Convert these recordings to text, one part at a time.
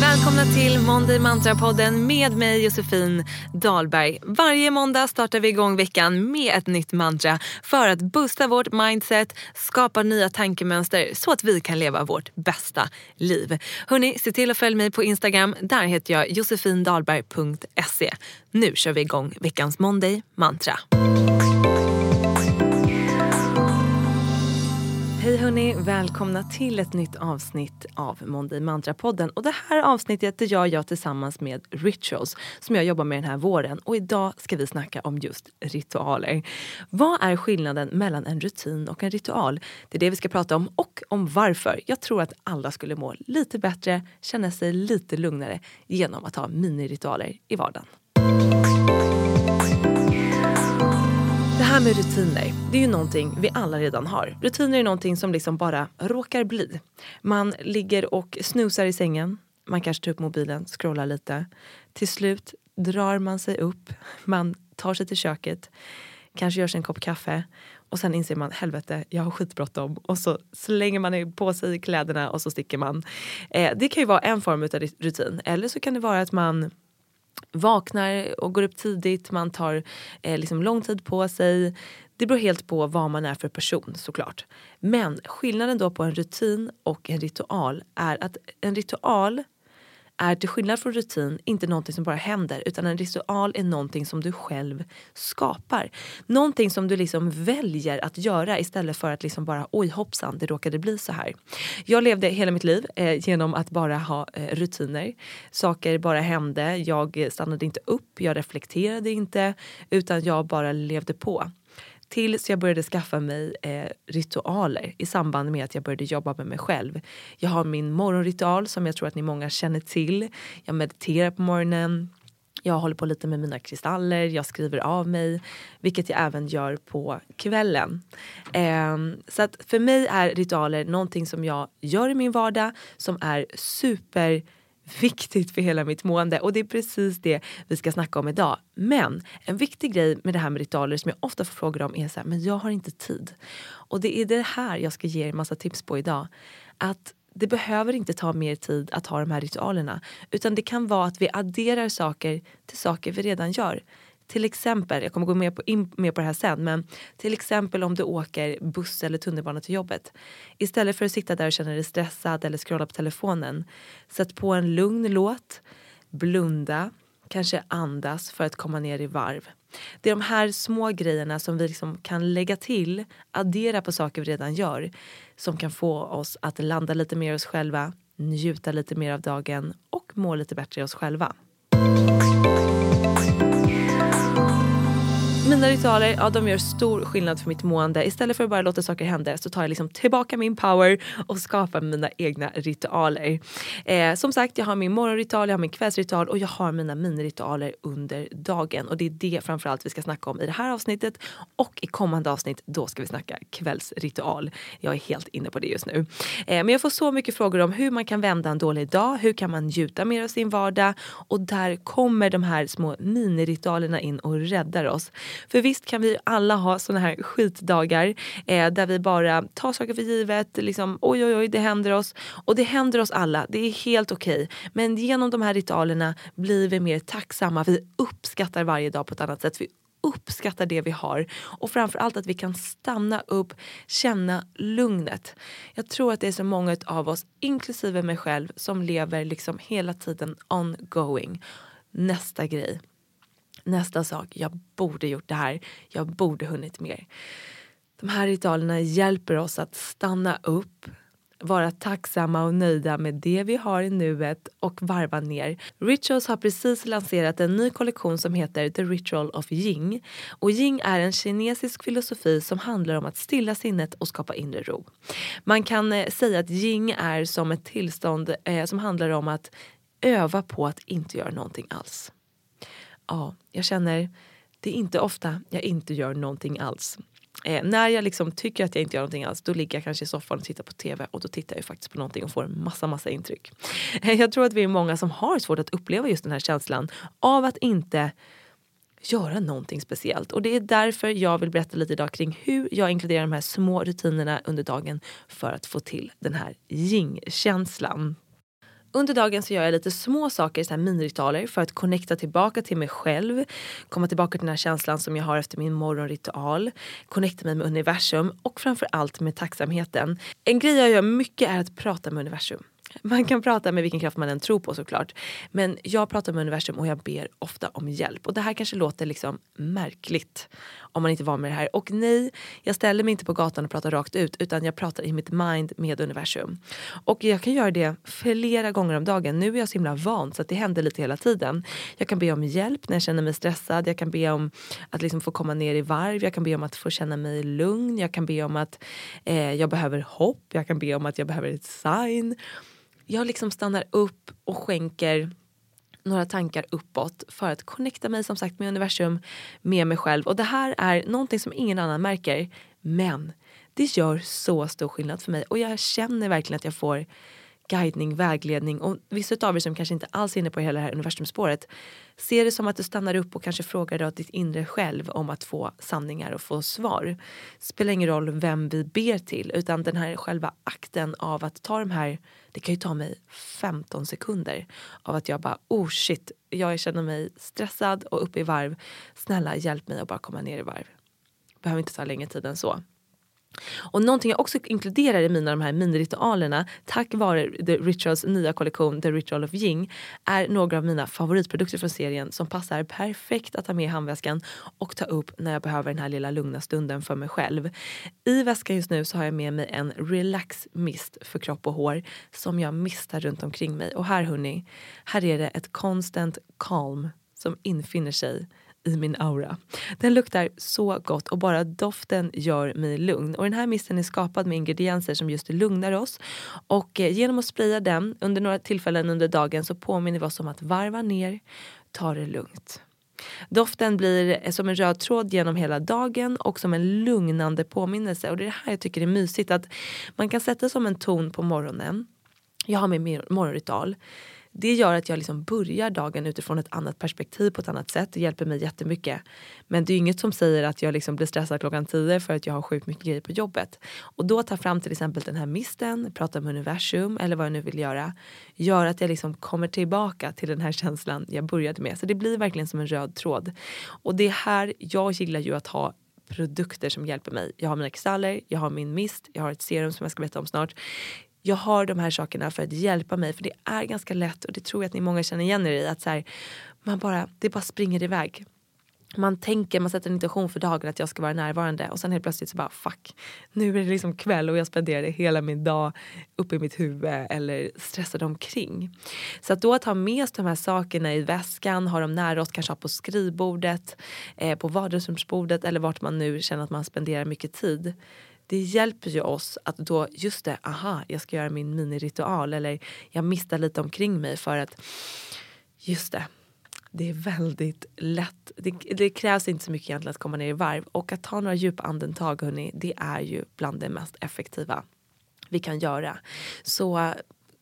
Välkomna till Monday Mantra-podden med mig Josefin Dahlberg. Varje måndag startar vi igång veckan med ett nytt mantra för att boosta vårt mindset, skapa nya tankemönster så att vi kan leva vårt bästa liv. Hörni, se till att följa mig på Instagram. Där heter jag josefindahlberg.se. Nu kör vi igång veckans Monday Mantra. Hej hörni, välkomna till ett nytt avsnitt av Monday Mantra-podden. Och det här avsnittet det gör jag tillsammans med Rituals som jag jobbar med den här våren. Och idag ska vi snacka om just ritualer. Vad är skillnaden mellan en rutin och en ritual? Det är det vi ska prata om och om varför. Jag tror att alla skulle må lite bättre, känna sig lite lugnare genom att ha miniritualer i vardagen. Det här med rutiner, det är ju någonting vi alla redan har. Rutiner är någonting som liksom bara råkar bli. Man ligger och snusar i sängen, man kanske tar upp mobilen, scrollar lite. Till slut drar man sig upp, man tar sig till köket, kanske gör sig en kopp kaffe och sen inser man helvete, jag har skitbråttom och så slänger man på sig kläderna och så sticker man. Eh, det kan ju vara en form av rutin eller så kan det vara att man vaknar och går upp tidigt, man tar eh, liksom lång tid på sig. Det beror helt på vad man är för person såklart. Men skillnaden då på en rutin och en ritual är att en ritual är till skillnad från rutin inte någonting som bara händer utan en ritual är någonting som du själv skapar. Någonting som du liksom väljer att göra istället för att liksom bara oj hoppsan det råkade bli så här. Jag levde hela mitt liv eh, genom att bara ha eh, rutiner. Saker bara hände, jag stannade inte upp, jag reflekterade inte utan jag bara levde på. Tills jag började skaffa mig eh, ritualer i samband med att jag började jobba med mig själv. Jag har min morgonritual som jag tror att ni många känner till. Jag mediterar på morgonen. Jag håller på lite med mina kristaller, jag skriver av mig, vilket jag även gör på kvällen. Eh, så att för mig är ritualer någonting som jag gör i min vardag som är super viktigt för hela mitt mående och det är precis det vi ska snacka om idag. Men en viktig grej med det här med ritualer som jag ofta får frågor om är så här, men jag har inte tid. Och det är det här jag ska ge er massa tips på idag. Att det behöver inte ta mer tid att ha de här ritualerna utan det kan vara att vi adderar saker till saker vi redan gör. Till exempel, jag kommer gå mer på, in mer på det här sen, men till exempel om du åker buss eller tunnelbana till jobbet. Istället för att sitta där och känna dig stressad eller scrolla på telefonen, sätt på en lugn låt, blunda, kanske andas för att komma ner i varv. Det är de här små grejerna som vi liksom kan lägga till, addera på saker vi redan gör, som kan få oss att landa lite mer i oss själva, njuta lite mer av dagen och må lite bättre i oss själva. Mina ritualer ja, de gör stor skillnad för mitt mående. Istället för att bara låta saker hända så tar jag liksom tillbaka min power och skapar mina egna ritualer. Eh, som sagt, jag har min morgonritual, jag har min kvällsritual och jag har mina miniritualer under dagen. Och det är det framförallt vi ska snacka om i det här avsnittet. Och i kommande avsnitt, då ska vi snacka kvällsritual. Jag är helt inne på det just nu. Eh, men jag får så mycket frågor om hur man kan vända en dålig dag, hur kan man njuta mer av sin vardag? Och där kommer de här små miniritualerna in och räddar oss. För visst kan vi alla ha såna här skitdagar eh, där vi bara tar saker för givet. Liksom, oj, oj, oj, det händer oss. Och det händer oss alla. Det är helt okej. Okay. Men genom de här ritualerna blir vi mer tacksamma. Vi uppskattar varje dag på ett annat sätt. Vi uppskattar det vi har och framförallt att vi kan stanna upp, känna lugnet. Jag tror att det är så många av oss, inklusive mig själv, som lever liksom hela tiden ongoing. Nästa grej, nästa sak, jag borde gjort det här, jag borde hunnit mer. De här ritualerna hjälper oss att stanna upp, vara tacksamma och nöjda med det vi har i nuet och varva ner. Rituals har precis lanserat en ny kollektion som heter The Ritual of Ying. Och Ying är en kinesisk filosofi som handlar om att stilla sinnet och skapa inre ro. Man kan eh, säga att Ying är som ett tillstånd eh, som handlar om att öva på att inte göra någonting alls. Ja, jag känner det är inte ofta jag inte gör någonting alls. Eh, när jag liksom tycker att jag inte gör någonting alls då ligger jag kanske i soffan och tittar på tv och då tittar jag faktiskt på någonting och får en massa massa intryck. Eh, jag tror att vi är många som har svårt att uppleva just den här känslan av att inte göra någonting speciellt. Och det är därför jag vill berätta lite idag kring hur jag inkluderar de här små rutinerna under dagen för att få till den här yin-känslan. Under dagen så gör jag lite små saker, så här miniritualer för att connecta tillbaka till mig själv. Komma tillbaka till den här känslan som jag har efter min morgonritual. Connecta mig med universum och framför allt med tacksamheten. En grej jag gör mycket är att prata med universum. Man kan prata med vilken kraft man än tror på såklart. Men jag pratar med universum och jag ber ofta om hjälp. Och det här kanske låter liksom märkligt om man inte var med det här. Och nej, jag ställer mig inte på gatan och pratar rakt ut utan jag pratar i mitt mind med universum. Och jag kan göra det flera gånger om dagen. Nu är jag så himla van så att det händer lite hela tiden. Jag kan be om hjälp när jag känner mig stressad. Jag kan be om att liksom få komma ner i varv. Jag kan be om att få känna mig lugn. Jag kan be om att eh, jag behöver hopp. Jag kan be om att jag behöver ett sign jag liksom stannar upp och skänker några tankar uppåt för att connecta mig som sagt med universum, med mig själv. Och det här är någonting som ingen annan märker. Men det gör så stor skillnad för mig och jag känner verkligen att jag får guidning, vägledning och vissa av er som kanske inte alls är inne på hela det här universumspåret ser det som att du stannar upp och kanske frågar då ditt inre själv om att få sanningar och få svar. Spelar ingen roll vem vi ber till utan den här själva akten av att ta de här, det kan ju ta mig 15 sekunder av att jag bara oh shit, jag känner mig stressad och uppe i varv. Snälla hjälp mig att bara komma ner i varv. Behöver inte ta längre tid än så. Och någonting jag också inkluderar i mina de här miniritualerna tack vare The Rituals nya kollektion The Ritual of Ying är några av mina favoritprodukter från serien som passar perfekt att ha med i handväskan och ta upp när jag behöver den här lilla lugna stunden för mig själv. I väskan just nu så har jag med mig en relax mist för kropp och hår som jag mistar runt omkring mig. Och här hörni, här är det ett constant calm som infinner sig i min aura. Den luktar så gott och bara doften gör mig lugn. Och den här misten är skapad med ingredienser som just lugnar oss. Och eh, genom att spraya den under några tillfällen under dagen så påminner vi oss om att varva ner, ta det lugnt. Doften blir eh, som en röd tråd genom hela dagen och som en lugnande påminnelse. Och det är det här jag tycker är mysigt att man kan sätta som en ton på morgonen. Jag har min morgonritual det gör att jag liksom börjar dagen utifrån ett annat perspektiv på ett annat sätt. Det hjälper mig jättemycket. Men det är inget som säger att jag liksom blir stressad klockan tio för att jag har sjukt mycket grejer på jobbet. Och då ta fram till exempel den här misten, prata med universum eller vad jag nu vill göra. Gör att jag liksom kommer tillbaka till den här känslan jag började med. Så det blir verkligen som en röd tråd. Och det är här, jag gillar ju att ha produkter som hjälper mig. Jag har mina kristaller, jag har min mist, jag har ett serum som jag ska berätta om snart jag har de här sakerna för att hjälpa mig. För det är ganska lätt och det tror jag att ni många känner igen er i. Att så här, man bara, det bara springer iväg. man tänker, man sätter en intention för dagen att jag ska vara närvarande och sen helt plötsligt så bara fuck, nu är det liksom kväll och jag spenderade hela min dag uppe i mitt huvud eller stressade omkring. Så att då att ha med sig de här sakerna i väskan, ha dem nära oss, kanske ha på skrivbordet, eh, på vardagsrumsbordet eller vart man nu känner att man spenderar mycket tid. Det hjälper ju oss att då, just det, aha, jag ska göra min miniritual eller jag mistar lite omkring mig för att, just det, det är väldigt lätt. Det, det, krävs inte så mycket egentligen att komma ner i varv. Och att ta några djupa andetag, hörni, det är ju bland det mest effektiva vi kan göra. Så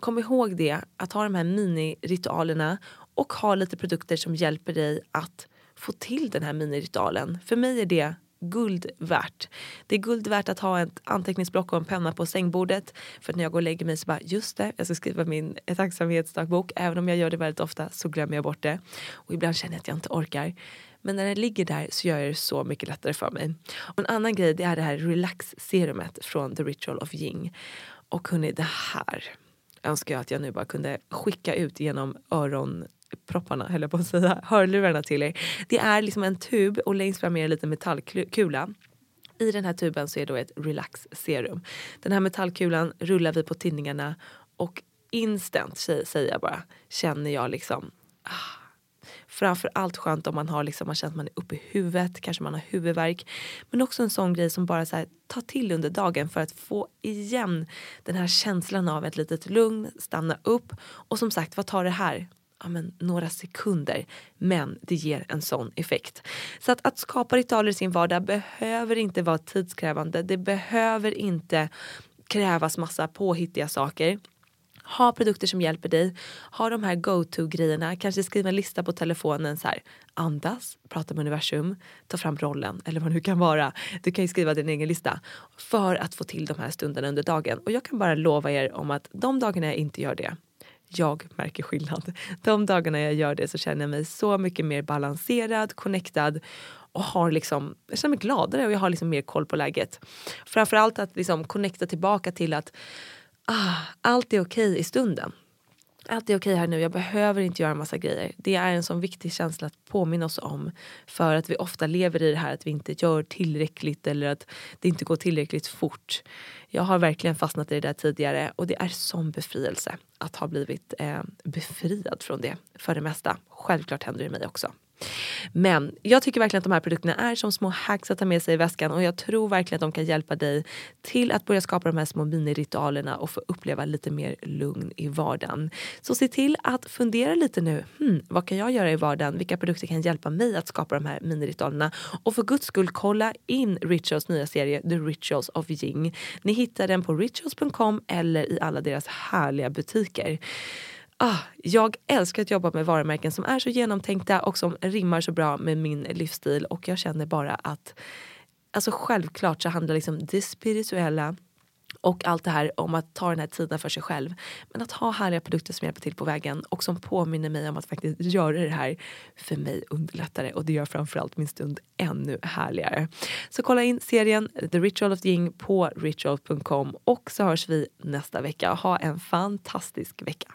kom ihåg det, att ha de här miniritualerna och ha lite produkter som hjälper dig att få till den här miniritualen. För mig är det guld värt. Det är guld värt att ha ett anteckningsblock och en penna på sängbordet. För när jag går och lägger mig så bara, just det, jag ska skriva min tacksamhetsdagbok. Även om jag gör det väldigt ofta så glömmer jag bort det. Och ibland känner jag att jag inte orkar. Men när den ligger där så gör jag det så mycket lättare för mig. Och en annan grej det är det här relax-serumet från The Ritual of Ying. Och hörni, det här önskar jag att jag nu bara kunde skicka ut genom öron propparna, höll jag på att säga, hörlurarna till er. Det är liksom en tub och längst fram är en liten metallkula. I den här tuben så är då ett relax serum. Den här metallkulan rullar vi på tinningarna och instant, säger jag bara, känner jag liksom ah, Framför allt skönt om man har liksom, man känner att man är uppe i huvudet, kanske man har huvudvärk. Men också en sån grej som bara så här, ta till under dagen för att få igen den här känslan av ett litet lugn, stanna upp. Och som sagt, vad tar det här? Ja, men, några sekunder. Men det ger en sån effekt. Så att, att skapa ritualer i sin vardag behöver inte vara tidskrävande. Det behöver inte krävas massa påhittiga saker. Ha produkter som hjälper dig. Ha de här go-to-grejerna. Kanske skriva en lista på telefonen. så här, Andas, prata med universum, ta fram rollen eller vad det nu kan vara. Du kan ju skriva din egen lista för att få till de här stunderna under dagen. Och jag kan bara lova er om att de dagarna jag inte gör det jag märker skillnad. De dagarna jag gör det så känner jag mig så mycket mer balanserad, connectad och har liksom, jag känner mig gladare och jag har liksom mer koll på läget. Framförallt att liksom connecta tillbaka till att ah, allt är okej okay i stunden allt är okej här nu, jag behöver inte göra massa grejer. Det är en sån viktig känsla att påminna oss om. För att vi ofta lever i det här att vi inte gör tillräckligt eller att det inte går tillräckligt fort. Jag har verkligen fastnat i det där tidigare och det är sån befrielse att ha blivit eh, befriad från det för det mesta. Självklart händer det mig också. Men jag tycker verkligen att de här produkterna är som små hacks att ta med sig i väskan och jag tror verkligen att de kan hjälpa dig till att börja skapa de här små miniritualerna och få uppleva lite mer lugn i vardagen. Så se till att fundera lite nu. Hmm, vad kan jag göra i vardagen? Vilka produkter kan hjälpa mig att skapa de här miniritualerna? Och för guds skull, kolla in Rituals nya serie The Rituals of Ying. Ni hittar den på rituals.com eller i alla deras härliga butiker. Ah, jag älskar att jobba med varumärken som är så genomtänkta och som rimmar så bra med min livsstil. Och jag känner bara att alltså självklart så handlar liksom det spirituella och allt det här om att ta den här tiden för sig själv. Men att ha härliga produkter som hjälper till på vägen och som påminner mig om att faktiskt göra det här för mig underlättare och det gör framförallt min stund ännu härligare. Så kolla in serien The Ritual of the Ying på ritual.com och så hörs vi nästa vecka. Ha en fantastisk vecka.